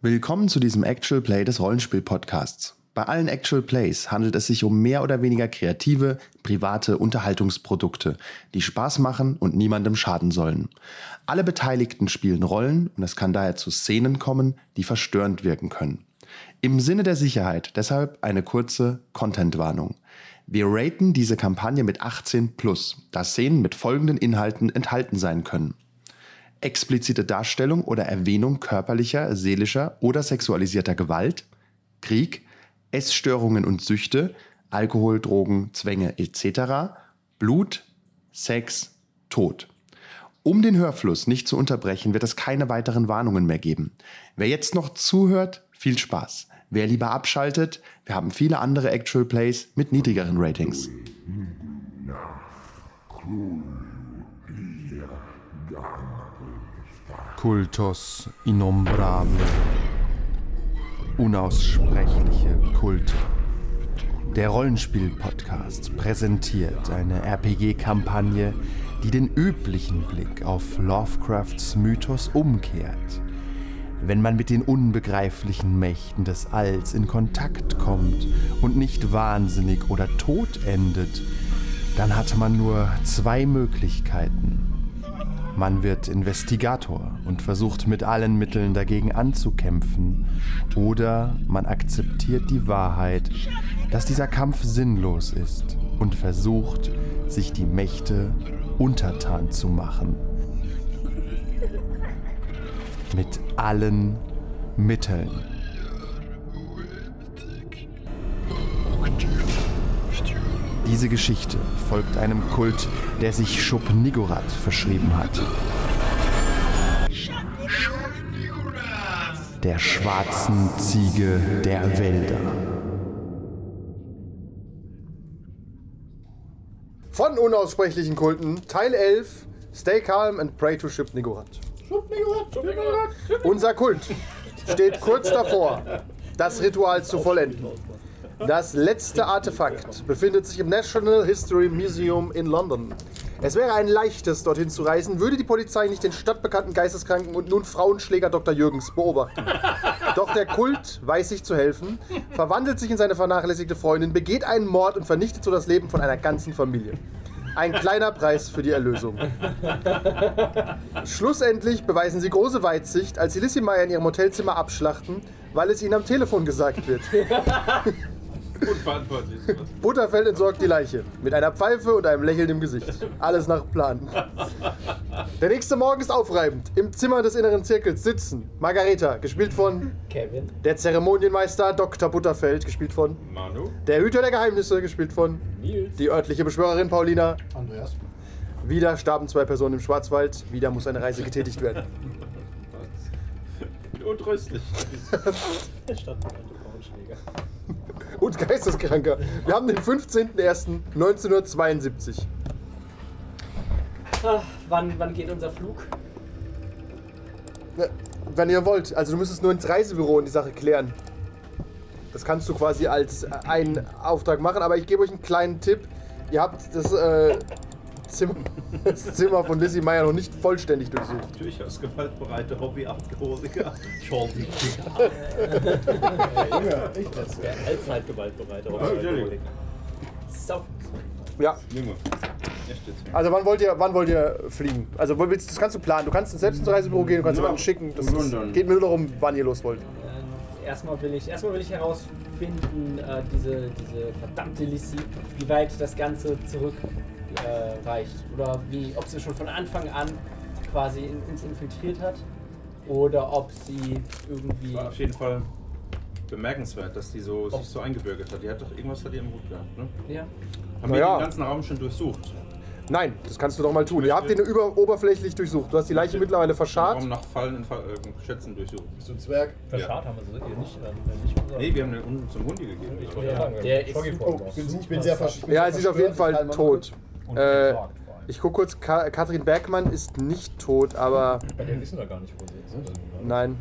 Willkommen zu diesem Actual Play des Rollenspiel-Podcasts. Bei allen Actual Plays handelt es sich um mehr oder weniger kreative, private Unterhaltungsprodukte, die Spaß machen und niemandem schaden sollen. Alle Beteiligten spielen Rollen und es kann daher zu Szenen kommen, die verstörend wirken können. Im Sinne der Sicherheit deshalb eine kurze Content-Warnung. Wir raten diese Kampagne mit 18 plus, da Szenen mit folgenden Inhalten enthalten sein können. Explizite Darstellung oder Erwähnung körperlicher, seelischer oder sexualisierter Gewalt, Krieg, Essstörungen und Süchte, Alkohol, Drogen, Zwänge etc., Blut, Sex, Tod. Um den Hörfluss nicht zu unterbrechen, wird es keine weiteren Warnungen mehr geben. Wer jetzt noch zuhört, viel Spaß. Wer lieber abschaltet, wir haben viele andere Actual Plays mit niedrigeren Ratings. Kultos innombrable. Unaussprechliche Kulte. Der Rollenspiel-Podcast präsentiert eine RPG-Kampagne, die den üblichen Blick auf Lovecrafts Mythos umkehrt. Wenn man mit den unbegreiflichen Mächten des Alls in Kontakt kommt und nicht wahnsinnig oder tot endet, dann hat man nur zwei Möglichkeiten. Man wird Investigator und versucht mit allen Mitteln dagegen anzukämpfen. Oder man akzeptiert die Wahrheit, dass dieser Kampf sinnlos ist und versucht, sich die Mächte untertan zu machen. Mit allen Mitteln. Diese Geschichte folgt einem Kult, der sich Schub-Nigorath verschrieben hat. Der schwarzen Ziege der Wälder. Von unaussprechlichen Kulten, Teil 11, Stay calm and pray to Ship Nigorath. Unser Kult steht kurz davor, das Ritual zu vollenden. Das letzte Artefakt befindet sich im National History Museum in London. Es wäre ein leichtes, dorthin zu reisen, würde die Polizei nicht den stadtbekannten Geisteskranken und nun Frauenschläger Dr. Jürgens beobachten. Doch der Kult weiß sich zu helfen, verwandelt sich in seine vernachlässigte Freundin, begeht einen Mord und vernichtet so das Leben von einer ganzen Familie. Ein kleiner Preis für die Erlösung. Schlussendlich beweisen sie große Weitsicht, als sie Lissy Meyer in ihrem Hotelzimmer abschlachten, weil es ihnen am Telefon gesagt wird. Unverantwortlich. Butterfeld entsorgt die Leiche. Mit einer Pfeife und einem Lächeln im Gesicht. Alles nach Plan. Der nächste Morgen ist aufreibend. Im Zimmer des inneren Zirkels sitzen Margareta, gespielt von Kevin. der Zeremonienmeister Dr. Butterfeld, gespielt von Manu? der Hüter der Geheimnisse, gespielt von Nils. die örtliche Beschwörerin Paulina. Andreas. Wieder starben zwei Personen im Schwarzwald. Wieder muss eine Reise getätigt werden. Untröstlich. Frauenschläger. Und Geisteskranker. Wir haben den 15.01.1972. Ah, wann, wann geht unser Flug? Ja, Wenn ihr wollt. Also du müsstest nur ins Reisebüro und die Sache klären. Das kannst du quasi als äh, einen Auftrag machen, aber ich gebe euch einen kleinen Tipp. Ihr habt das, äh, Zimmer, das Zimmer von Lizzie Meyer noch nicht vollständig durchsucht. Durchaus gewaltbereite Hobbyalkoholiker. Entschuldigung. Der Allzeitgewaltbereite. natürlich. So. Ja, Junge. Echt jetzt. also wann wollt ihr, wann wollt ihr fliegen? Also wo willst, das kannst du planen. Du kannst selbst ins Reisebüro gehen, du kannst Ja, jemanden schicken. Das ist, geht mir nur darum, wann ihr los wollt. Ähm, erstmal will ich, erstmal will ich herausfinden, äh, diese, diese verdammte Lissy, wie weit das Ganze zurück äh, reicht. Oder wie, ob sie schon von Anfang an quasi in, uns infiltriert hat. Oder ob sie irgendwie. War auf jeden Fall bemerkenswert, dass die so, sich so eingebürgert hat. Die hat doch irgendwas hat die im Hut gehabt, ne? Ja. Haben wir Naja. den ganzen Raum schon durchsucht? Nein, das kannst du doch mal tun. Ihr habt den über, oberflächlich durchsucht. Du hast die Leiche mittlerweile verscharrt. Raum nach fallenden Fa äh, Schätzen durchsucht. Bist du ein Zwerg? Verscharrt haben wir sie hier nicht. Ähm, nicht gesagt. Nee, wir haben den unten zum Hundi gegeben. Ich wollte Ja, sagen, der ich bin, ich bin sehr versch- Ja, sie ist auf jeden. Fall Mann, tot. Und Äh, entsorgt vor allem. Ich gucke kurz, Ka Katrin Bergmann ist nicht tot, aber Bei der wissen wir gar nicht, wo sie ist. oder? nein.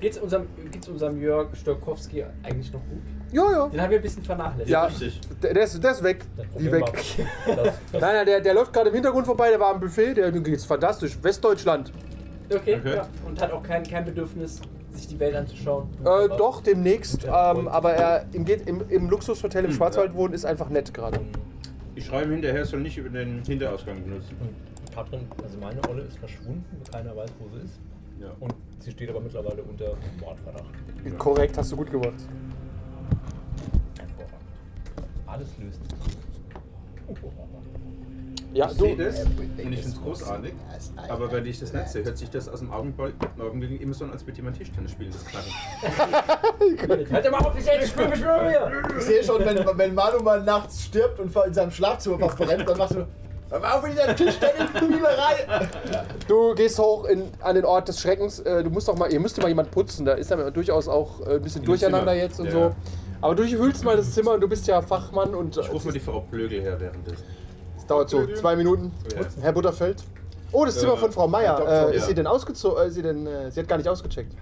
Geht's unserem, geht's unserem Jörg Stokowski eigentlich noch gut? Ja, ja. Den haben wir ein bisschen vernachlässigt. Ja, Richtig. der, der, ist, der ist weg. Die weg. das, das, Nein, nein, der, der läuft gerade im Hintergrund vorbei, der war am Buffet, der geht's fantastisch. Westdeutschland. Okay, Okay. Ja. Und hat auch kein, kein Bedürfnis, sich die Welt anzuschauen? Äh, doch, demnächst. Ähm, aber er geht im, im Luxushotel im Schwarzwald wohnen, ist einfach nett gerade. Ich schreibe hinterher, er soll nicht über den Hinterausgang benutzen. Und Katrin, also meine Olle ist verschwunden, keiner weiß, wo sie ist. Ja. Und sie steht aber mittlerweile unter Mordverdacht. Korrekt, hast du gut gemacht. Hervorragend. Alles löst sich. Ja, ich du, sehe das und ich finde es großartig. Aber wenn ich das nicht sehe, hört sich das aus dem Augenblick, Augenblick immer so an, als würde jemand Tischtennis spielen. Das Knacken. Hört mal auf, ich Spiel mit mir! Ich sehe schon, wenn, wenn Manu mal nachts stirbt und in seinem Schlafzimmer was brennt, dann machst du. Auf mit dieser Tischtennisspielerei! du gehst hoch in, an den Ort des Schreckens. Äh, du musst doch mal, ihr müsst mal jemand putzen. Da ist ja durchaus auch äh, ein bisschen In durcheinander jetzt und Ja. so. Aber du wühlst mal das Zimmer und du bist ja Fachmann und Ich rufe mal äh, die Frau Blögel her währenddessen. Es dauert so zwei Minuten. Ja. Herr Butterfeld. Oh, das. Zimmer von Frau Meier. Doktor, Äh, ist ja. sie denn ausgezogen? Äh, sie, denn, äh, sie hat gar nicht ausgecheckt.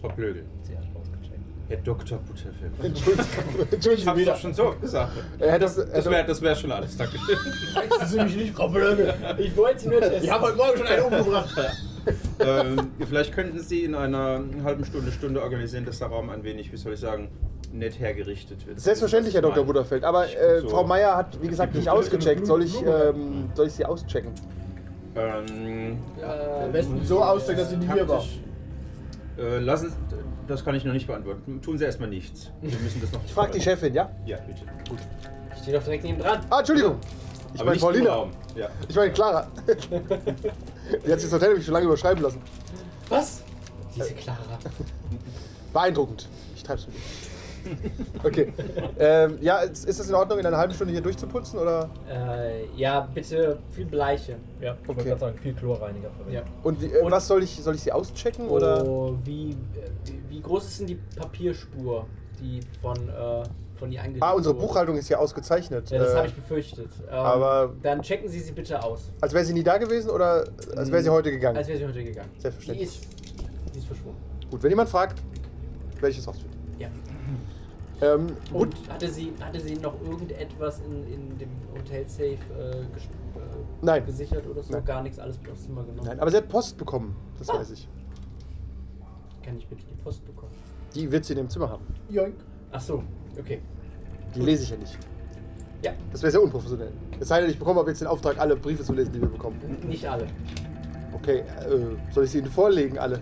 Frau Blögel. Sie hat rausgecheckt. Herr Dr. Butterfeld. Entschuldigung. Ich Entschuldigung hab's wieder. doch schon so oft gesagt. Hätte das, Das wäre das wär schon alles. Danke. Das ist nämlich nicht Frau Blöge. Ich wollte nur testen. Ich habe heute Morgen schon einen umgebracht. ähm, vielleicht könnten Sie in einer halben Stunde, Stunde organisieren, dass der Raum ein wenig, wie soll ich sagen, nett hergerichtet wird. Selbstverständlich, Herr Dr. Butterfeld. Aber äh, So. Frau Meier hat, wie gesagt, nicht ausgecheckt. Soll ich, ähm, soll ich sie auschecken? Ähm, Am besten so aussteigen, dass sie nie hier war. Äh, lassen, das kann ich noch nicht beantworten. Tun Sie erstmal nichts. Wir müssen das noch. Ich frage die Chefin, ja? Ja, bitte. Ich stehe doch direkt neben dran. Ah, Entschuldigung. Ich Aber meine nicht Paulina. Ja. Ich meine Clara. Die hat sich das Hotel nämlich schon lange überschreiben lassen. Was? Diese Clara. Beeindruckend. Ich treib's mit dir. Okay. ähm, ja, ist ist das in Ordnung, in einer halben Stunde hier durchzuputzen? Oder? Äh, ja, bitte viel Bleiche. Ja, ich Okay. wollte gerade sagen, viel Chlorreiniger verwenden. Ja. Und, wie, äh, Und- was soll ich, soll ich sie auschecken? Oder? Oh, wie, äh, wie- wie groß ist denn die Papierspur, die von, äh, von ihr eingelegt Ah, unsere wurde? Buchhaltung ist hier ausgezeichnet. Ja, das Äh, habe ich befürchtet. Ähm, aber- Dann checken Sie sie bitte aus, Als wäre sie nie da gewesen oder als wäre sie heute gegangen? als wäre sie heute gegangen. Selbstverständlich. Die ist, die ist verschwunden. Gut, wenn jemand fragt, werde ich es rausfinden. Ja. Ähm, Und gut, hatte sie, hatte sie noch irgendetwas in, in dem Hotel-Safe äh, äh, Nein. gesichert oder so? Nein. Gar nichts, alles aufs Zimmer genommen? nein, aber sie hat Post bekommen, das Ah. weiß ich. Kann ich bitte die Post bekommen? Die wird sie in dem Zimmer haben. Joink. Ach so, okay. Die lese ich ja nicht. Ja, Das wäre sehr unprofessionell. Es sei denn, ich bekomme aber jetzt den Auftrag, alle Briefe zu lesen, die wir bekommen. nicht alle. Okay, äh, soll ich sie Ihnen vorlegen, alle?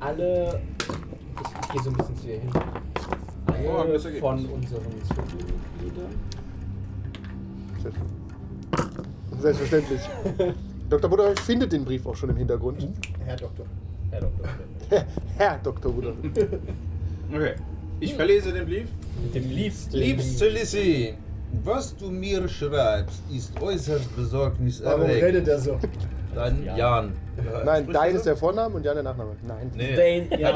Alle. Ich, ich gehe so ein bisschen zu ihr hin. Hervorragendes Ergebnis. von unseren Zwischenmitgliedern. Selbstverständlich. Dr. Butter findet den Brief auch schon im Hintergrund. Herr Doktor. Herr Doktor. Herr Dr. Butter. Okay. Ich verlese den Brief. Mit dem liebsten. Liebste Lissy, was du mir schreibst, ist äußerst Warum besorgniserregend. redet er so? Dein Ja. Jan. Nein, dein ist der Vorname und Jan der Nachname. Nein. Nee. Dane, ja.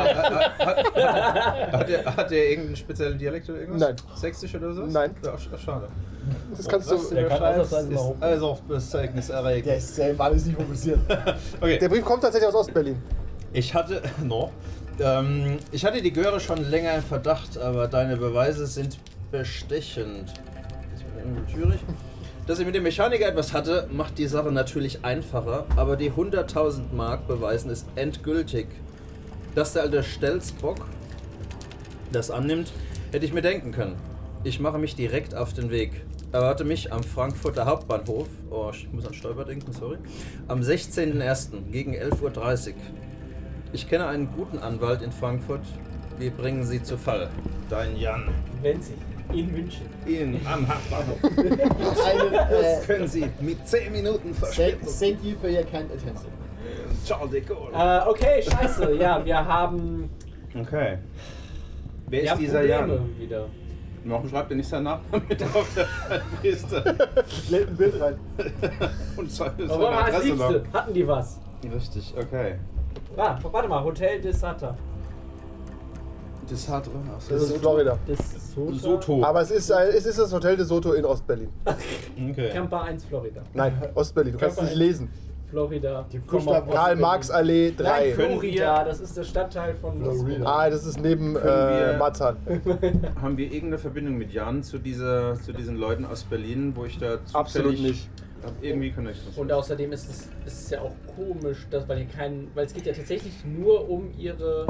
Hat er, hat er irgendeinen speziellen Dialekt oder irgendwas? Nein. Sächsisch oder so? Nein. Ja, sch- schade. Das kannst Was du. Der kann schreibst, ausnahmsweise ist behaupten. also besorgniserregend. Der ist selber alles nicht fokussiert. Okay. Der Brief kommt tatsächlich aus Ostberlin. Ich hatte. No. Ähm, ich hatte die Göre schon länger im Verdacht, aber deine Beweise sind bestechend. Das wird irgendwie schwierig. Dass ich mit dem Mechaniker etwas hatte, macht die Sache natürlich einfacher, aber die 100.000 Mark beweisen es endgültig. Dass der alte Stelzbock das annimmt, hätte ich mir denken können. Ich mache mich direkt auf den Weg. Erwarte mich am Frankfurter Hauptbahnhof, oh, ich muss an Stolper denken, sorry, am 16.01. gegen 11.30 Uhr. Ich kenne einen guten Anwalt in Frankfurt. Wir bringen sie zu Fall. Dein Jan. Wenn sie in München. In, am Hauptbahnhof. Eine, Das äh, können Sie mit 10 Minuten thank, Verspätung. thank you for your kind attention. Charles de Gaulle. Äh, okay, scheiße. Ja, wir haben. Okay. Wer ist dieser Jan? wieder. Warum schreibt er nicht seinen Namen mit auf der Liste? Lädt ein Bild rein. Und seine, Aber seine als Adresse noch. Liebste. Hatten die was? Richtig, okay. Ah, warte mal, Hotel de Sata. Das hat drin. Das ist Florida. Das Soto. Soto. Aber es ist, äh, es ist das Hotel de Soto in Ostberlin. Okay. Camper 1 Florida. Nein, Ostberlin. Du kannst es nicht lesen. Florida. Die Karl-Marx-Allee 3. Nein, Florida, das ist der Stadtteil von Florida. Ah, das ist neben äh, Marzahn. Haben wir irgendeine Verbindung mit Jan zu, dieser, zu diesen Leuten aus Berlin, wo ich da zufällig Absolut nicht. hab irgendwie Connections. Und außerdem ist es, ist es ja auch komisch, dass, weil, hier kein, weil es geht ja tatsächlich nur um ihre,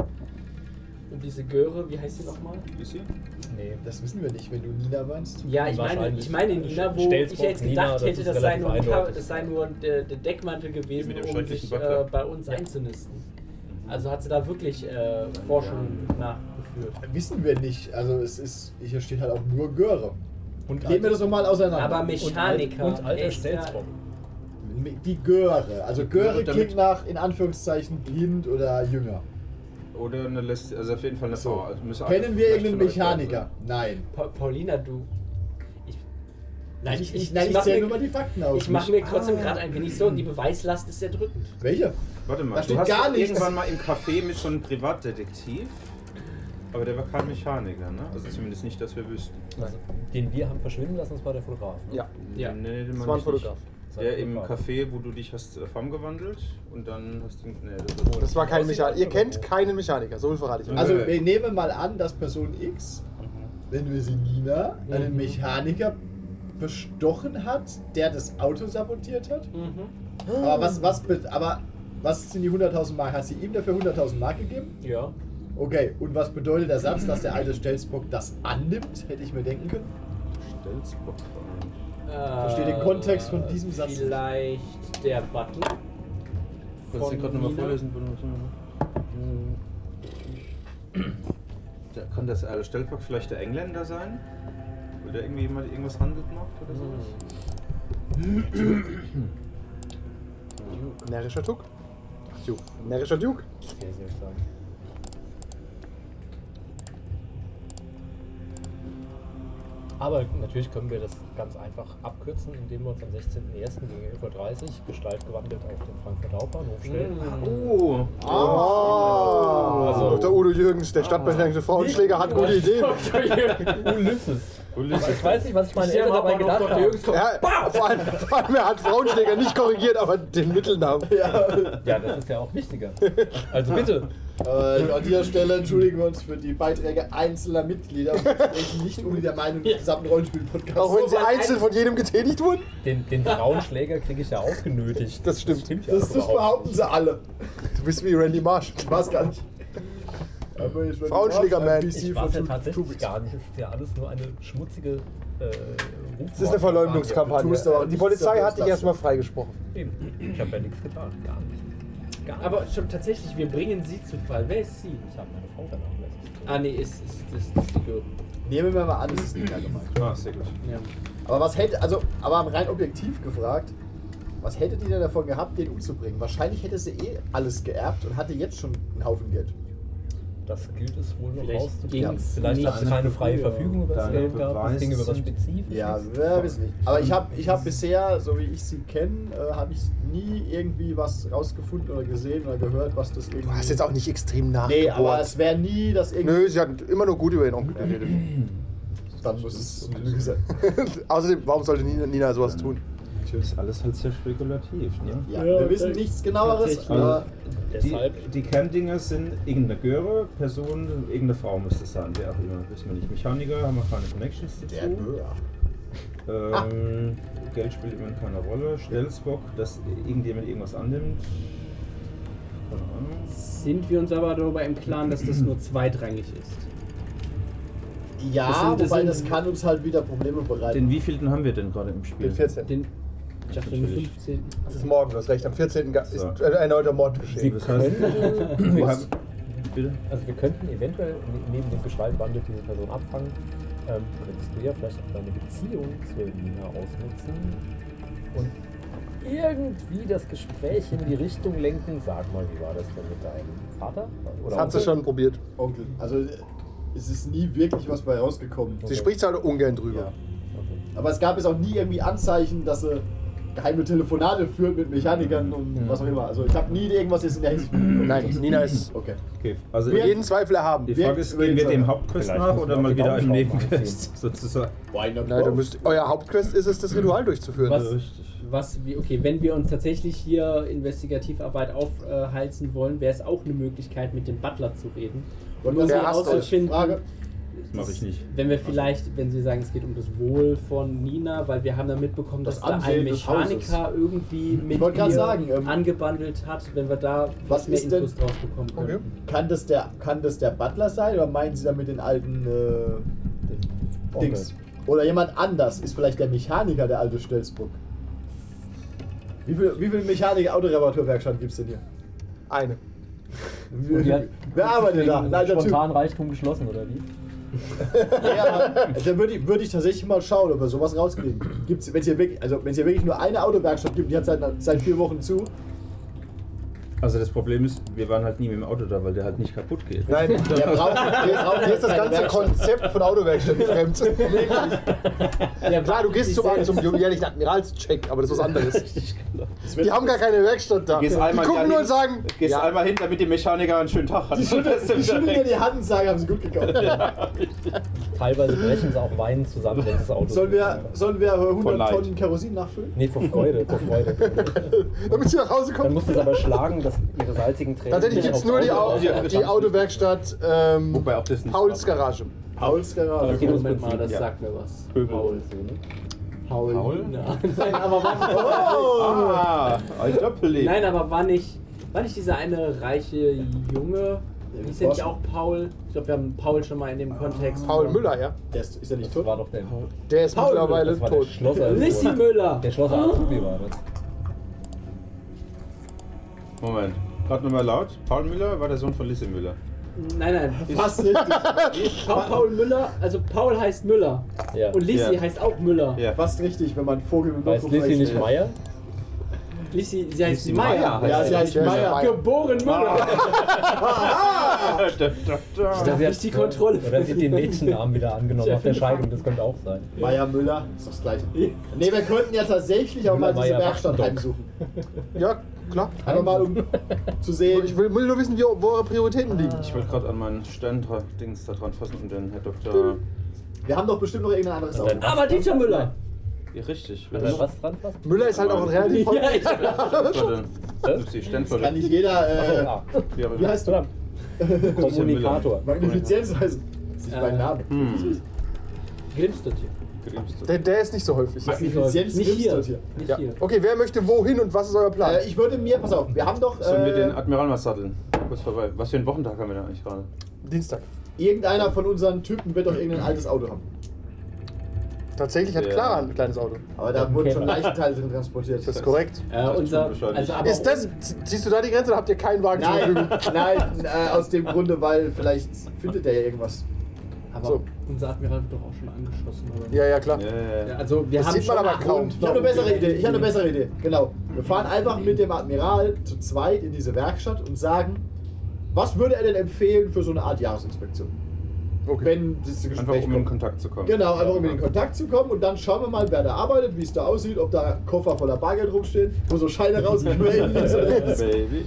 um diese Göre, wie heißt sie nochmal? Ist sie? Nee. Das wissen wir nicht, wenn du Nina meinst. Ja, ich meine, ich meine Nina, wo Stell's ich jetzt Nina, gedacht das hätte, ist das sei, nur, das sei nur der, der Deckmantel gewesen, um sich äh, bei uns einzunisten. Also hat sie da wirklich äh, Forschung nachgeführt. Wissen wir nicht. Also es ist, hier steht halt auch nur Göre. Und Nehmen wir das nochmal auseinander. Aber und, Mechaniker. und alter echt, ja, Stelzbock. Die Göre. Also Göre klingt nach, in Anführungszeichen, blind oder jünger. Oder eine Leslie, also auf jeden Fall eine So. Frau. Also Kennen wir irgendeinen Mechaniker? Nein. Pa Paulina, du. Ich, Nein, ich, ich, nein, ich mach zähle mir- nur mal die Fakten auf. Ich mache mir trotzdem Ah. gerade ein wenig so, die Beweislast ist sehr drückend. Welche? Warte mal, Da du steht hast gar nichts. irgendwann mal im Café mit so einem Privatdetektiv, aber der war kein Mechaniker, ne? Also zumindest nicht, dass wir wüssten. Also, den wir haben verschwinden lassen, das war der Fotograf. Ne? Ja. Ja. Nee, nee, den Das war ein ich nicht. Der im. Café, wo du dich hast äh, Form gewandelt und dann hast du. Nee, das war Das war kein Mechaniker. Ihr kennt keinen Mechaniker, so viel verrate ich euch. Also wir nehmen mal an, dass Person X, nennen wir sie Nina, einen Mechaniker bestochen hat, der das Auto sabotiert hat. Mhm. Aber was, was, be- aber was sind die 100.000 Mark? Hast du ihm dafür 100.000 Mark gegeben? Ja. Okay, und was bedeutet der Satz, dass der alte Stelzbock das annimmt? Hätte ich mir denken können. Stelzbock. Verstehe den Kontext von diesem Satz. Vielleicht der Butler. Kannst du Von gerade nochmal vorlesen? Da kann das äh, Stelzbock vielleicht der Engländer sein? Will der irgendwie mal irgendwas handelt macht oder sowas? Närrischer Duke. Ach, Duke. Närrischer Duke. Okay, sehr stark. Aber natürlich können wir das ganz einfach abkürzen, indem wir uns am 16.01. gegen 11.30 Uhr Gestalt gewandelt auf den Frankfurter Hauptbahnhof stellen. Oh! Ah, Also- Dr. Udo Jürgens, der stadtbelangte Frauenschläger, hat gute Ideen. Ulysses. Aber ich weiß nicht, was ich meine Ich Eltern habe dabei gedacht habe. Jürgens kommt. Ja, vor, allem, vor allem, er hat Frauenschläger nicht korrigiert, aber den Mittelnamen. Ja, das ist ja auch wichtiger. Also bitte. Äh, an dieser Stelle entschuldigen wir uns für die Beiträge einzelner Mitglieder und sprechen nicht um der Meinung des gesamten Rollenspiel-Podcasts. Auch wenn sie einzeln ein- von jedem getätigt wurden. Den, den Frauenschläger kriege ich ja auch genötigt. Das stimmt. ja Das, das überhaupt behaupten sie alle. Du bist wie Randy Marsh. Ich weiß gar nicht. Frauenschläger-Man. Ich weiß ja tatsächlich gar nicht. Es ist ja alles nur eine schmutzige äh, Das ist eine Verleumdungskampagne. Die nichts Polizei hat dich erstmal freigesprochen. Eben. Ich habe ja nichts getan. Gar nicht. Gar nicht. Aber schon tatsächlich, wir bringen sie zu Fall. Wer ist sie? ich habe meine Frau vernachlässigt. Ah, nee, ist, ist, ist, ist die Göre. Nehmen wir mal an, das ist nicht gemeint. Ah, sehr gut. Ja. Aber was hätte, also, aber rein objektiv gefragt, was hättet ihr denn davon gehabt, den umzubringen? Wahrscheinlich hätte sie eh alles geerbt und hatte jetzt schon einen Haufen Geld. Das gilt es wohl noch rauszukriegen. Vielleicht hat sie keine freie früher. Verfügung über das Deine Geld gehabt. Das ging über was Spezifisches. Ja, wer wissen nicht. Aber ich habe ich hab bisher, so wie ich sie kenne, äh, habe ich nie irgendwie was rausgefunden oder gesehen oder gehört, was das irgendwie. Du hast jetzt auch nicht extrem Nee, nachgebohrt. aber es wäre nie das irgendwie. Nö, sie hat immer nur gut über den Onkel geredet. Dann muss es eine Lüge sein. Außerdem, warum sollte Nina, Nina sowas tun? Das ist alles halt sehr spekulativ. Ne? Ja, wir wissen nichts genaueres, aber Die, Deshalb die Kerndinger sind irgendeine Göre, Person, irgendeine Frau müsste es sein, wer auch immer. Wissen wir nicht. Mechaniker haben wir keine Connections der dazu. Böhr. Ähm, Geld spielt immer keine Rolle. Stelzbock, dass irgendjemand irgendwas annimmt. Keine Ahnung. Sind wir uns aber darüber im Klaren, dass das nur zweitrangig ist? Ja, Das sind- das wobei sind- das kann uns halt wieder Probleme bereiten. Den wievielten haben wir denn gerade im Spiel? Den 14. Den, ich dachte den 15. Das ist morgen, du hast recht. Am 14. ga- ist So. äh, ein erneuter Mord geschehen. Das heißt, wir haben. Bitte? Also wir könnten eventuell ne- neben dem Gestaltwandel diese Person abfangen. Ähm, könntest du ja vielleicht auch deine Beziehung zu Nina ausnutzen und irgendwie das Gespräch in die Richtung lenken. Sag mal, wie war das denn mit deinem Vater? Oder Das hat sie schon probiert. Onkel. Also es ist nie wirklich was bei rausgekommen. Sie spricht halt ungern drüber. Ja. Okay. Aber es gab jetzt auch nie irgendwie Anzeichen, dass sie geheime Telefonate führt mit Mechanikern und was auch immer. Also ich habe nie irgendwas jetzt in der Hinsicht. Nein, Nina ist. Okay. Okay, also Jeden Zweifel erhaben. die Wir- Frage ist, wir- gehen wir dem wir- Hauptquest nach oder wir mal wieder einem Nebenquest sozusagen? Nein, müsst, euer Hauptquest ist es, das Ritual durchzuführen. Was, was wie, okay, wenn wir uns tatsächlich hier Investigativarbeit aufhalsen wollen, wäre es auch eine Möglichkeit, mit dem Butler zu reden. Und um herauszufinden, Frage. Das mache ich nicht. Wenn wir vielleicht, wenn Sie sagen, es geht um das Wohl von Nina, weil wir haben dann mitbekommen, Das dass da ein Mechaniker irgendwie mit ihr sagen, ähm, angebandelt hat, wenn wir da was mehr denn- Infos draus bekommen können. Okay. Kann das, der, kann das der Butler sein oder meinen Sie damit den alten äh, Dings? Oder jemand anders? Ist vielleicht der Mechaniker der alte Stelzburg? Wie viel, wie viel Mechaniker Autoreparaturwerkstatt gibt es denn hier? Eine. Wer arbeitet da? Ein alter Typ. spontan Reichtum geschlossen, oder wie? Ja, dann würde ich, würd ich tatsächlich mal schauen, ob wir sowas rauskriegen. Gibt's, wenn es hier wirklich, also wenn es hier wirklich nur eine Autowerkstatt gibt, die hat seit, seit vier Wochen zu. Also das Problem ist, wir waren halt nie mit dem Auto da, weil der halt nicht kaputt geht. Nein, Der braucht, der braucht hier ist das ganze. Konzept von Autowerkstätten fremd. Ja, Klar, du gehst zum, zum jährlichen Admiralscheck, aber das ist was anderes. Genau. Die haben gar keine Werkstatt da. Gehst Die gucken nur und sagen, Gehst ja, einmal hin, damit die Mechaniker einen schönen Tag haben. Die schütteln, dir die Hand und sagen, haben sie gut gekauft. Teilweise brechen sie auch Weinen zusammen, wenn das Auto. Sollen wir, sollen wir 100 Leid. Tonnen Kerosin nachfüllen? Nee, vor Freude, vor Freude. damit sie nach Hause Dann kommen. musst du es aber schlagen, dass ihre salzigen Tränen. Tatsächlich gibt es nur die, Au Ja, die Autowerkstacht ähm, Wobei auch das nicht Pauls Garage. Pauls Garage. geht ums Moment mal, das ja. sagt mir was. Paul. So, ne? Paul. Paul? Ja. Nein, aber war, Ah, ein Doppelleben. nein, aber war nicht, war nicht dieser eine reiche Junge? Ist ja nicht auch Paul? Ich glaube, wir haben Paul schon mal in dem Kontext. Paul Müller, ja. Der ist, ist er nicht Das tot? war doch der. Der ist Paul mittlerweile tot. Schlosser. Lissy Müller. Der Schlosser Azubi war das. Moment, gerade nochmal laut. Paul Müller war der Sohn von Lise Müller. Nein, nein. Fast richtig. Paul, Paul Müller, also Paul heißt Müller. Ja. Und Lissy Ja. heißt auch Müller. Ja. Fast richtig, wenn man Vogel mit Heißt Lissy nicht. Meier? Lissy, sie heißt Lissy Meier. Meier heißt Ja, sie heißt Meier. Geboren Müller. Da, da, da. darf nicht die Kontrolle Oder sie hat den Mädchennamen wieder angenommen auf der ich Scheidung, das könnte auch sein. Meier Müller, ist doch das gleiche. Ne, wir könnten ja tatsächlich auch mal diese Werkstatt heimsuchen. Ja, klar. Einfach mal, um zu sehen. Ich will, nur wissen, wo eure Prioritäten liegen. Ich wollte gerade an meinen Sterndings da dran fassen und den Herr Doktor. Wir haben doch bestimmt noch irgendein anderes Auto. Aber Dieter Müller. Ja, richtig. Wenn da was dran passt? Müller ist halt auch ein relativ voll. Ja, ich? Upsi, Kann nicht jeder Achso, äh, ja. Wie heißt du? Kommunikator. Magnifizienz heißen. Das ist mein Äh, Name. Hm. Grimstet hier. Der, der ist nicht so häufig. Magnifizienz Nicht hier. Hier. Nicht Ja. hier. Okay, wer möchte wohin und was ist euer Plan? Äh, ich würde mir, pass auf, wir haben doch Sollen wir den äh, Admiral mal satteln? Kurz vorbei. Was für einen Wochentag haben wir denn eigentlich gerade? Dienstag. irgendeiner von unseren Typen wird doch irgendein altes Auto haben. Tatsächlich hat Ja. Clara ein kleines Auto. Aber da wurden schon Leichenteile drin transportiert. Das ist korrekt. Äh, Das unser, also aber Ist das, ziehst du da die Grenze oder habt ihr keinen Wagen zur Nein, Verfügung? nein, äh, aus dem Grunde, weil vielleicht findet er ja irgendwas. aber So. unser Admiral wird doch auch schon angeschossen, oder? Ja, ja, klar. Ja, ja, Ja, ja. Also wir Das haben sieht man schon aber kaum. Ich habe eine bessere Idee. Ich habe eine bessere Idee. Genau. Wir fahren einfach mit dem Admiral zu zweit in diese Werkstatt und sagen, was würde er denn empfehlen für so eine Art Jahresinspektion? Okay. Wenn das Einfach Gespräch um in kommt. Kontakt zu kommen. Genau, einfach um in den Kontakt zu kommen und dann schauen wir mal, wer da arbeitet, wie es da aussieht, ob da Koffer voller Bargeld rumstehen, wo so Scheine rausquellen, Baby.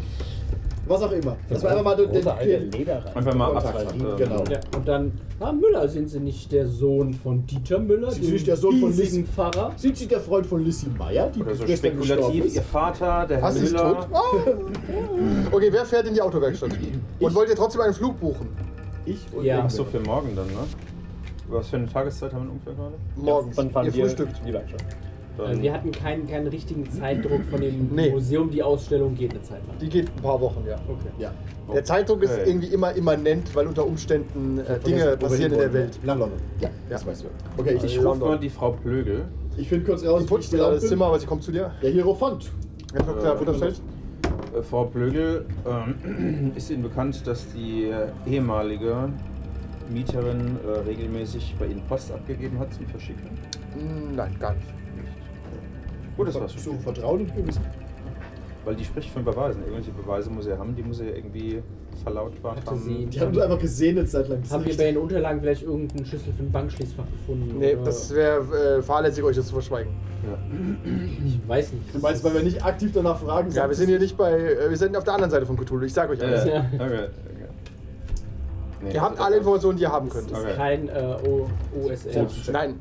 was auch immer. Das war einfach mal den, den, den. Einfach mal Kontakt. ab. äh, Genau. Ja, und dann, ah, Müller, sind Sie nicht der Sohn von Dieter Müller? Sind Sie nicht der Sohn von Lies- Pfarrer? Sind Sie der Freund von Lissy Meyer, die Oder so spekulativ, ist? ihr Vater, der Herr Was ist Müller. tot? Oh. Okay, wer fährt in die Autowerkstatt? Und wollt ihr trotzdem einen Flug buchen? Ich und Ja. Ach so, für morgen dann, ne? Was für eine Tageszeit haben wir ungefähr gerade? Morgens. Dann fahren ihr wir frühstückt. die Werkstatt. Äh, Wir hatten keinen, keinen richtigen Zeitdruck von dem Nee. Museum. Die Ausstellung geht eine Zeit lang. Die geht ein paar Wochen, ja. Okay. Ja. Der Zeitdruck ist Okay. irgendwie immer immanent, weil unter Umständen äh, Dinge passieren in der. Welt. Nach London. Ja, das Ja. weißt du. Okay, ich, Ich ich, rufe mal die Frau Plögel. ich finde kurz raus, Die putzt gerade das bin. Zimmer, aber sie kommt zu dir. Der Hierophant. Herr Dr. Äh, Butterfeld. Frau Plögel, ähm, ist Ihnen bekannt, dass die ehemalige Mieterin äh, regelmäßig bei Ihnen Post abgegeben hat zum Verschicken? Hm, Nein, gar nicht. Gut, das war's schon. Vertrauen und Gewissen. Weil die spricht von Beweisen. Irgendwelche Beweise muss er haben, die muss er irgendwie verlautbart Hatte haben. sie- Die haben uns einfach gesehnet seit langem. Haben wir bei den Unterlagen vielleicht irgendeinen Schlüssel für ein Bankschließfach gefunden? Nee, oder- das wäre äh, fahrlässig, euch das zu verschweigen. Ich weiß nicht. Du meinst, weil wir nicht aktiv danach fragen? Ja, wir sind hier nicht bei. Äh, wir sind auf der anderen Seite von Cthulhu. Ich sag euch Ja, alles. ja. Ja. Okay, okay. Nee, Ihr habt alle Informationen, die ihr haben könnt. Das ist Okay. kein äh, OSR. Nein.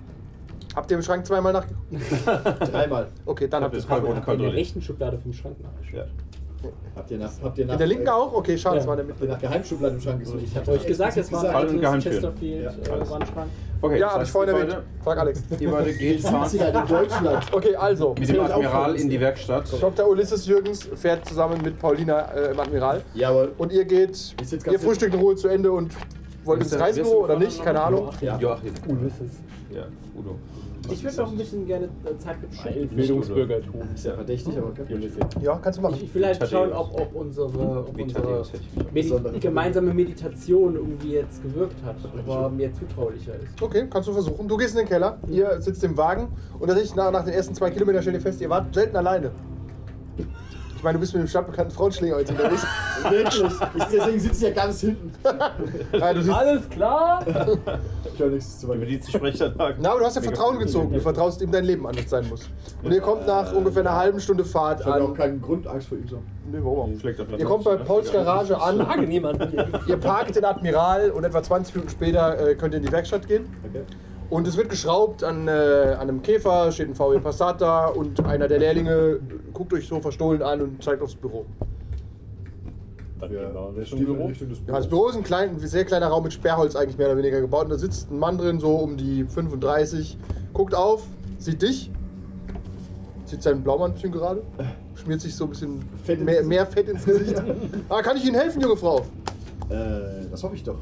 Habt ihr im Schrank zweimal nachgeguckt? Dreimal. Okay, dann habt ihr hab es voll Ich habe in der kontrolliert. rechten Schublade vom Schrank nachgeschaut. Ja. Habt ihr nach, habt ihr nach, In der linken auch? Okay, schade, das war der Mitte. nach Geheimschubladen im Schrank gesucht? Ich habe euch gesagt, es war Fall und ein. Chesterfield Ja, äh. Okay, Ja, hab ich vorhin erwähnt. Frag Alex. Ihr beide geht halt in Deutschland. Okay, also. mit dem Admiral in die Werkstatt. Dr. Ulysses Jürgens fährt zusammen mit Paulina äh, im Admiral. Jawohl. Und ihr geht, ihr frühstückt in Ruhe zu Ende und wollt ins Reisebüro oder der nicht, keine Ahnung. Ja. Joachim. Ulysses. Ja, Udo. Ich würde noch ein bisschen gerne äh, Zeit mit Schiff. Bildungsbürgertum. Ist ja verdächtig, aber. Ja, kannst du machen. Ich, ich will halt schauen, ob, ob unsere, ob unsere auch- Medi gemeinsame Meditation irgendwie jetzt gewirkt hat, aber mir zutraulicher ist. Okay, kannst du versuchen. Du gehst in den Keller, ihr sitzt im Wagen und tatsächlich nach, nach den ersten zwei Kilometern stellt ihr fest, ihr wart selten alleine. Ich meine, du bist mit dem stadtbekannten Frauenschläger jetzt unterwegs. Wirklich. Ich, deswegen sitze ich ja ganz hinten. Ja, du siehst, Alles klar? Ich höre nichts zu Über weit. die Sprechanlage. na, aber du hast ja Vertrauen gezogen. Du vertraust ihm dein Leben an, das sein muss. Und ihr kommt nach ungefähr einer halben Stunde Fahrt Ich habe auch an. keinen Grund, Angst vor ihm zu haben. Nee, warum auch? Schlägt auf Ihr kommt bei Pauls Garage an. Frage niemand. Ihr parkt den Admiral und etwa 20 Minuten später äh, könnt ihr in die Werkstatt gehen. Okay. Und es wird geschraubt an, äh, an einem Käfer, steht ein VW Passat da und einer der Lehrlinge guckt euch so verstohlen an und zeigt aufs Büro. Dann gehen wir Richtung Stiefel in Büro. Richtung des Ja, das Büro ist ein, klein, ein sehr kleiner Raum mit Sperrholz eigentlich mehr oder weniger gebaut. Und da sitzt ein Mann drin, so um die 35, guckt auf, sieht dich, zieht seinen Blaumann ein bisschen gerade, schmiert sich so ein bisschen Fett mehr, mehr Fett ins Gesicht. ah, kann ich Ihnen helfen, junge Frau? Äh, das hoffe ich doch.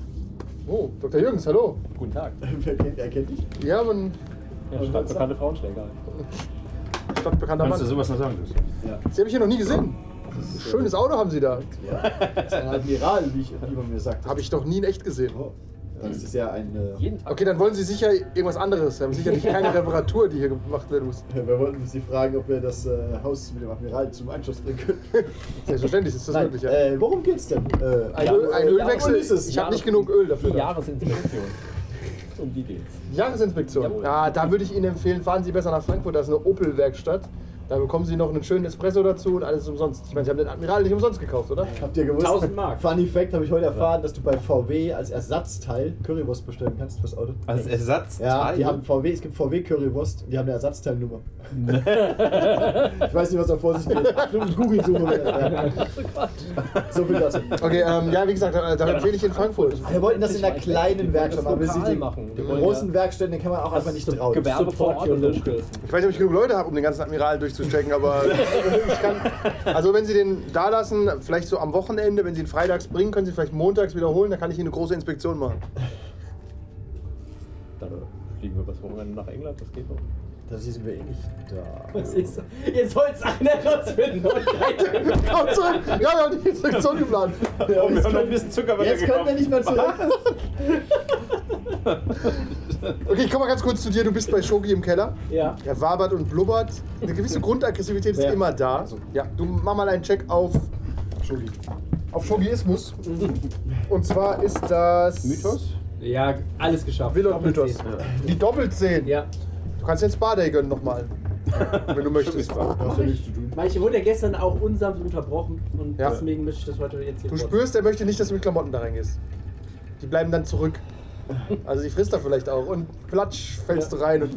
Oh, Dr. Jürgens, hallo. Guten Tag. Wer kennt, er kennt dich? Ja, man, Ja, stadtbekannte Frauenschläger. stadtbekannter Kannst du Mann. sowas noch sagen? Lucy? Ja. Sie habe ich hier noch nie gesehen. Schönes Auto haben Sie da. ja. Das ist ein Admiral, wie, ich, wie man mir sagt. Habe ich noch nie in echt gesehen. Oh. Dann ist es ja ein. Äh, Jeden Tag. Okay, dann wollen Sie sicher irgendwas anderes. Sie haben sicherlich keine Reparatur, die hier gemacht werden muss. wir wollten Sie fragen, ob wir das äh, Haus mit dem Admiral zum Einschuss bringen können. Selbstverständlich ist das Nein, möglich, ja. Äh, worum geht's denn? Äh, Ein, ja, Öl, ein Ölwechsel. ist es. Ich habe nicht genug Öl dafür. Die. Jahresinspektion. Um die geht's. Jahresinspektion. Ja, da würde ich Ihnen empfehlen, fahren Sie besser nach Frankfurt. Da ist eine Opel-Werkstatt. Da bekommen Sie noch einen schönen Espresso dazu und alles umsonst. Ich meine, Sie haben den Admiral nicht umsonst gekauft, oder? Habt ihr gewusst? 1000 Mark. Funny Fact habe ich heute erfahren, dass du bei VW als Ersatzteil Currywurst bestellen kannst fürs Auto. Als Ersatzteil? Ja, die haben VW, es gibt VW Currywurst und die haben eine Ersatzteilnummer. ich weiß nicht, was da vor sich geht. Stimmt, Google-Suche. Ja. So viel dazu. Okay, ähm, ja, wie gesagt, da, da empfehle ich in Frankfurt. Wir wollten das in einer kleinen Werkstatt machen. Wir sind die machen. Wollen großen ja- Werkstätten, den kann man auch einfach nicht trauen. Gewerbe vor Ort. Ich weiß nicht, ob ich genug Leute habe, um den ganzen Admiral durchzustecken, aber ich kann. Also, wenn Sie den da lassen, vielleicht so am Wochenende, wenn Sie ihn freitags bringen, können Sie ihn vielleicht montags wiederholen, dann kann ich Ihnen eine große Inspektion machen. Dann fliegen wir bis Wochenende nach England, das geht doch. Da sind wir eh nicht da. Was ist Ihr sollt es einer und keiner. Komm zurück! Ja, wir haben die Inspektion geplant. Ja, wir jetzt haben noch ein können- bisschen Zucker Jetzt können wir nicht mehr zurück. Okay, ich komme mal ganz kurz zu dir. Du bist bei Shogi im Keller. Ja. Er wabert und blubbert. Eine gewisse Grundaggressivität ist Wer? immer da. Ja, du mach mal einen Check auf Shogi. auf Shogiismus. Und zwar ist das Mythos? Ja, alles geschafft. Willot Mythos. Doppelzehn. Die Doppelzehn. Ja. Du kannst jetzt Spa-Day gönnen nochmal. Wenn du möchtest. Hast du nichts zu tun. Manche wurde ja gestern auch unsanft unterbrochen und Ja. deswegen mische ich das heute jetzt hier Du spürst, er möchte nicht, dass du mit Klamotten da reingehst. Die bleiben dann zurück. Also die frisst er vielleicht auch. Und platsch fällst du rein. Und,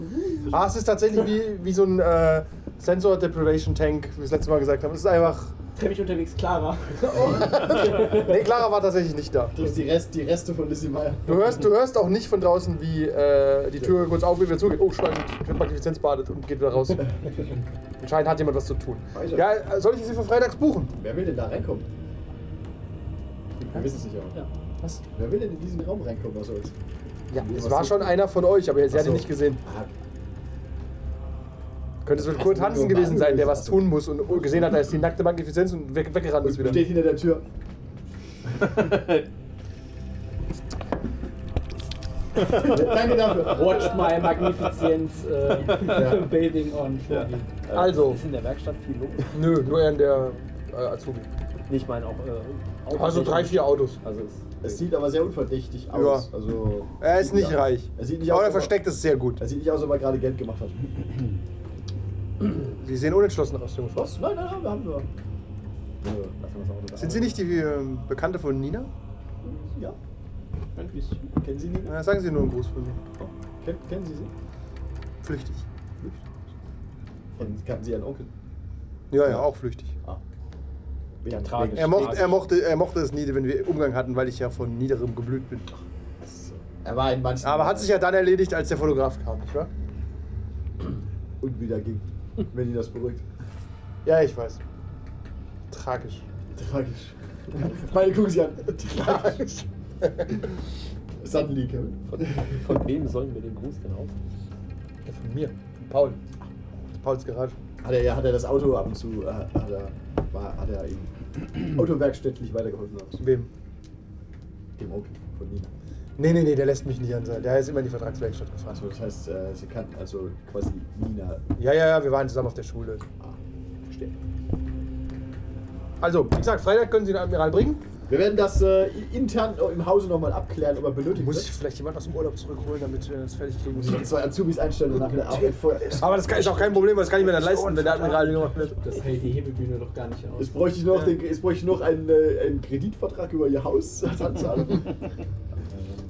ah, es ist tatsächlich wie, wie so ein äh, Sensor Deprivation Tank, wie wir das letzte Mal gesagt haben. Es ist einfach. Treffe ich unterwegs Clara. Nee, Clara war tatsächlich nicht da. Das ist die, Rest, die Reste von Lizzie Meyer. Du hörst, du hörst auch nicht von draußen, wie äh, die Tür kurz auf, wie wieder zugeht. Oh, Schwein, wird Magnifizenz badet und geht wieder raus. Anscheinend hat jemand was zu tun. Ja, soll ich sie für freitags buchen? Wer will denn da reinkommen? Wir wissen es nicht, aber. Ja. Was? Wer will denn in diesen Raum reinkommen, was soll's? Ja, es war schon einer von euch, aber sie Ach hat ihn nicht gesehen. Ah, Könnte es mit Kurt Hansen gewesen sein, der was tun muss und gesehen hat, da ist die nackte Magnifizenz und weg, weggerannt ist wieder. steht hinter der Tür. Danke dafür. Watched my magnificent äh, building on Shogi. Also, Ist in der Werkstatt viel los? nö, nur er in der äh, Azubi. Ich meine auch. Äh, Also drei, vier Autos. Also es Es sieht aber sehr unverdächtig aus. Also, Er ist nicht ja- reich. Er sieht nicht Aber aus, er als ob- versteckt es sehr gut. Er sieht nicht aus, als ob er gerade Geld gemacht hat. Sie sehen unentschlossen aus, junge Frau. Was? Nein, nein, nein, wir haben nur. Sind Sie nicht die ähm, Bekannte von Nina? Ja. Kennen Sie ihn? Na, sagen Sie nur einen Gruß von mir. Ken, kennen Sie sie? Flüchtig. Kennen, kannten Sie Ihren Onkel? Ja, ja, auch flüchtig. Ah. Wegen, tragisch. Er mochte, er, mochte, er mochte es nie, wenn wir Umgang hatten, weil ich ja von niederem geblüht bin. Er war in manchen. Aber hat sich ja dann erledigt, als der Fotograf kam, nicht wahr? Und wieder ging. Wenn ihn das beruhigt. Ja, ich weiß. Tragisch. Tragisch. Meine gucken sie an. Tragisch. Suddenly, Kevin. Von, von wem sollen wir den Gruß denn aus? Ja, von mir, von Paul. Pauls Garage. Hat er, hat er das Auto ab und zu, äh, hat er, war, hat er ihm autowerkstättlich weitergeholfen? Wem? Dem Auto von Nina. Nee, nee, nee, der lässt mich nicht an sein. Der ist immer in die Vertragswerkstatt gefahren. Also das heißt, äh, sie kann also quasi Nina. Ja, ja, ja, wir waren zusammen auf der Schule. Ah, verstehe. Also, wie gesagt, Freitag können Sie den Admiral bringen. Wir werden das äh, intern im Hause nochmal abklären, ob er benötigt Muss ich vielleicht jemand aus dem Urlaub zurückholen, damit wir das fertig kriegen? Die zwei Azubis einstellen und nach der Arbeit vorher. Aber das kann- ist auch kein Problem, das kann ich mir dann leisten, wenn der Admiral gemacht wird. Das hält die Hebebühne doch gar nicht aus. Jetzt bräuchte ich noch, den, jetzt bräuchte ich noch einen, äh, einen Kreditvertrag über ihr Haus als Anzahlung.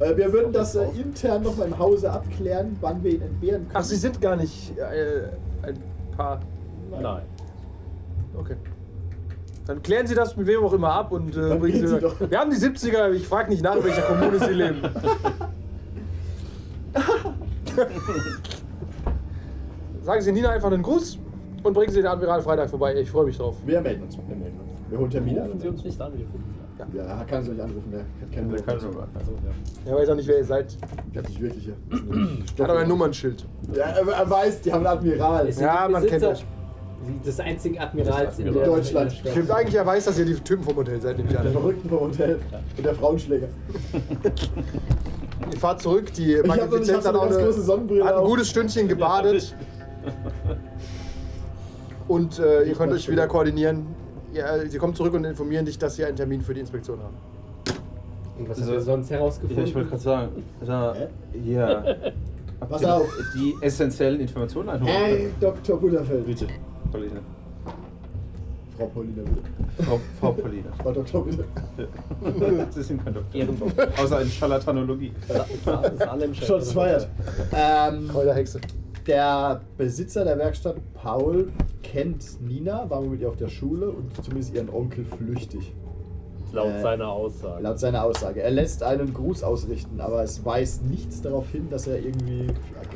äh, wir würden das äh, intern noch mal im Hause abklären, wann wir ihn entbehren können. Ach, Sie sind gar nicht äh, ein Paar. Nein. Okay. Dann klären Sie das mit wem auch immer ab und äh, bringen Sie. Sie doch. Wir haben die 70er, ich frage nicht nach, in welcher Kommune Sie leben. Sagen Sie Nina einfach einen Gruß und bringen Sie den Admiral Freitag vorbei. Ich freue mich drauf. Wir melden uns. Wir melden uns. Wir holen Termine. Rufen Sie uns nicht an, wir rufen. Ja, er kann Sie nicht anrufen, der hat keine Nummer. Also, ja. Er weiß auch nicht, wer ihr seid. Ich hab nicht wirklich hier. Er hat aber ein Nummernschild. Ja, er, weiß, die haben einen Admiral. Es Ja, man kennt euch. Des einzigen Admirals in der Deutschland. der. Stimmt eigentlich, er weiß, dass ihr die Typen vom Hotel seid, nehme ich Der. Verrückten vom Hotel und der Frauenschläger. Ihr fahrt zurück, die Magnifizenz hat, eine auch ganz eine, große Sonnenbrille hat ein gutes Stündchen gebadet. Und äh, ihr könnt euch wieder koordinieren. Ja, sie kommen zurück und informieren dich, dass sie einen Termin für die Inspektion haben. Und was Also- habt ihr sonst Ja, herausgefunden? ich wollte gerade sagen, da, Hä? ja. Pass auf. Die essentiellen Informationen einholen. Hey, Dr. Butterfeld. Bitte, Pauline. Frau Paulina, bitte. Frau, Frau Pauline. Frau Doktor, bitte. Sie sind kein Doktor. Ehrenbock. Außer in Charlatanologie. Salem Schon feiert. Ähm, Kräuterhexe. der Besitzer der Werkstatt, Paul, kennt Nina, war mit ihr auf der Schule und zumindest ihren Onkel flüchtig. Laut Äh, seiner Aussage. Laut seiner Aussage. Er lässt einen Gruß ausrichten, aber es weist nichts darauf hin, dass er irgendwie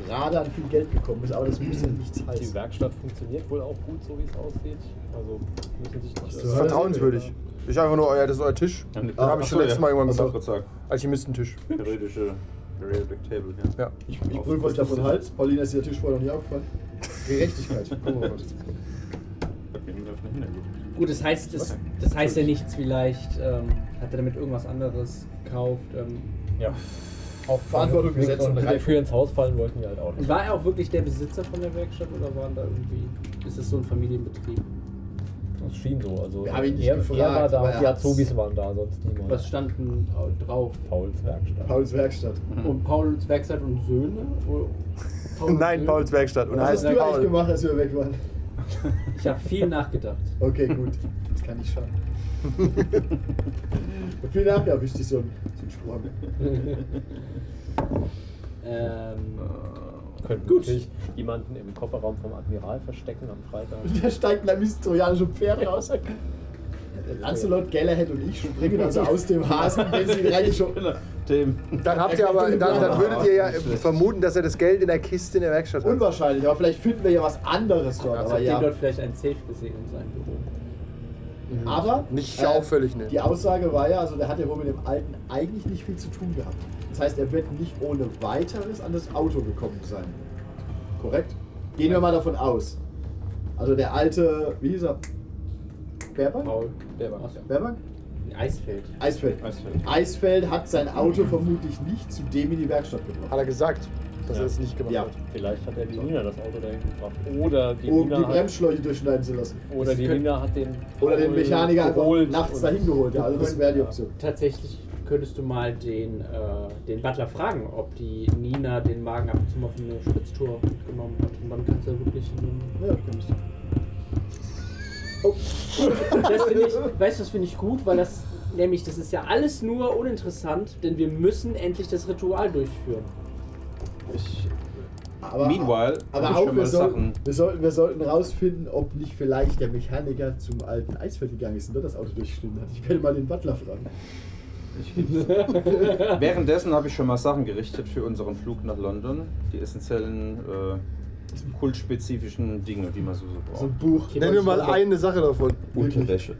gerade an viel Geld gekommen ist. Aber das muss ja nichts Die heißen. Werkstatt funktioniert wohl auch gut, so wie es aussieht. Also müssen sich nicht. Das So. ist vertrauenswürdig. Ich einfach nur, euer, das ist euer Tisch. Den Ah, habe ich schon letztes Mal irgendwann Was ich sagen? Alchemistentisch. Periodische Periodic Table, ja. Ja. Ich, ich prüfe euch davon Hals. Paulina ist ihr Tisch vorher noch nie aufgefallen. Gerechtigkeit. Gucken wir mal. Gut, das heißt, das, das heißt ja nichts vielleicht, ähm, hat er damit irgendwas anderes gekauft. Ähm, Ja. Auch Verantwortung gesetzt und Wenn wir Reif- für ins Haus fallen wollten wir halt auch nicht. war er auch wirklich der Besitzer von der Werkstatt oder waren da irgendwie, ist es so ein Familienbetrieb? Das schien so. Also Wir haben ihn nicht er, gefragt, er war da die Azubis waren da, sonst niemand. Was stand denn äh, drauf? Pauls Werkstatt. Pauls Werkstatt. Und Pauls Werkstatt und Söhne? Paul und Nein, Söhne? Pauls Werkstatt. Und Was hast du eigentlich gemacht, als wir weg waren? Ich habe viel nachgedacht. Okay, gut. Das kann nicht schaden. Und viel nachher wichtig so ein, so ein Spruch haben. ähm, Könnten Gut. natürlich jemanden im Kofferraum vom Admiral verstecken am Freitag. Da steigt ein trojanische Pferd raus. Lancelot, Galahad und ich springen also aus dem Hasen, wenn sie rein schon. Dem. Dann habt ihr aber, dann, dann würdet ihr ja vermuten, dass er das Geld in der Kiste in der Werkstatt hat. Unwahrscheinlich, aber vielleicht finden wir ja was anderes dort. als Aber ja. dort vielleicht ein Safe gesehen in seinem Büro. Aber Nicht äh, auffällig, ne? Die Aussage war ja, also der hat ja wohl mit dem Alten eigentlich nicht viel zu tun gehabt. Das heißt, er wird nicht ohne weiteres an das Auto gekommen sein. Korrekt? Gehen wir mal davon aus. Also der alte, wie hieß er? Berbank? Paul. War- Ach so. Berbank? Eisfeld. Eisfeld. Eisfeld. Eisfeld hat sein Auto vermutlich nicht zu dem in die Werkstatt Hat gebracht. er gesagt, dass Ja. er es nicht gemacht Ja. hat. Vielleicht hat er die Nina das Auto dahin gebracht. Oder die Um die Nina hat, Bremsschläuche durchschneiden zu lassen. oder die Das könnte- Nina hat den Oder den Mechaniker einfach nachts dahin geholt. Ja, also das wäre die Option. Tatsächlich könntest du mal den, äh, den Butler fragen, ob die Nina den Magen ab und zu mal auf eine Spritztour mitgenommen hat. Und dann kannst du ja wirklich. Ja, könntest du. Das finde ich, weißt du, das finde ich gut, weil das nämlich, das ist ja alles nur uninteressant, denn wir müssen endlich das Ritual durchführen. Ich, Aber, Meanwhile aber auch wir sollten, wir, sollten, wir sollten rausfinden, ob nicht vielleicht der Mechaniker zum alten Eisfeld gegangen ist und dort das Auto durchgeschnitten hat. Ich werde mal den Butler fragen. Währenddessen habe ich schon mal Sachen gerichtet für unseren Flug nach London. Die essentiellen, äh, kultspezifischen Dinge, die man so, so So braucht. ein Buch. Nenn mir mal eine Sache davon. Unterwäsche.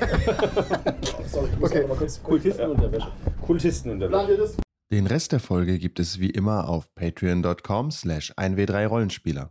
Sorry, ich muss Okay. noch mal kurz. Kultisten und der Wäsche. Kultisten unterwegs. Plant ihr das? Den Rest der Folge gibt es wie immer auf patreon.com slash 1w3rollenspieler.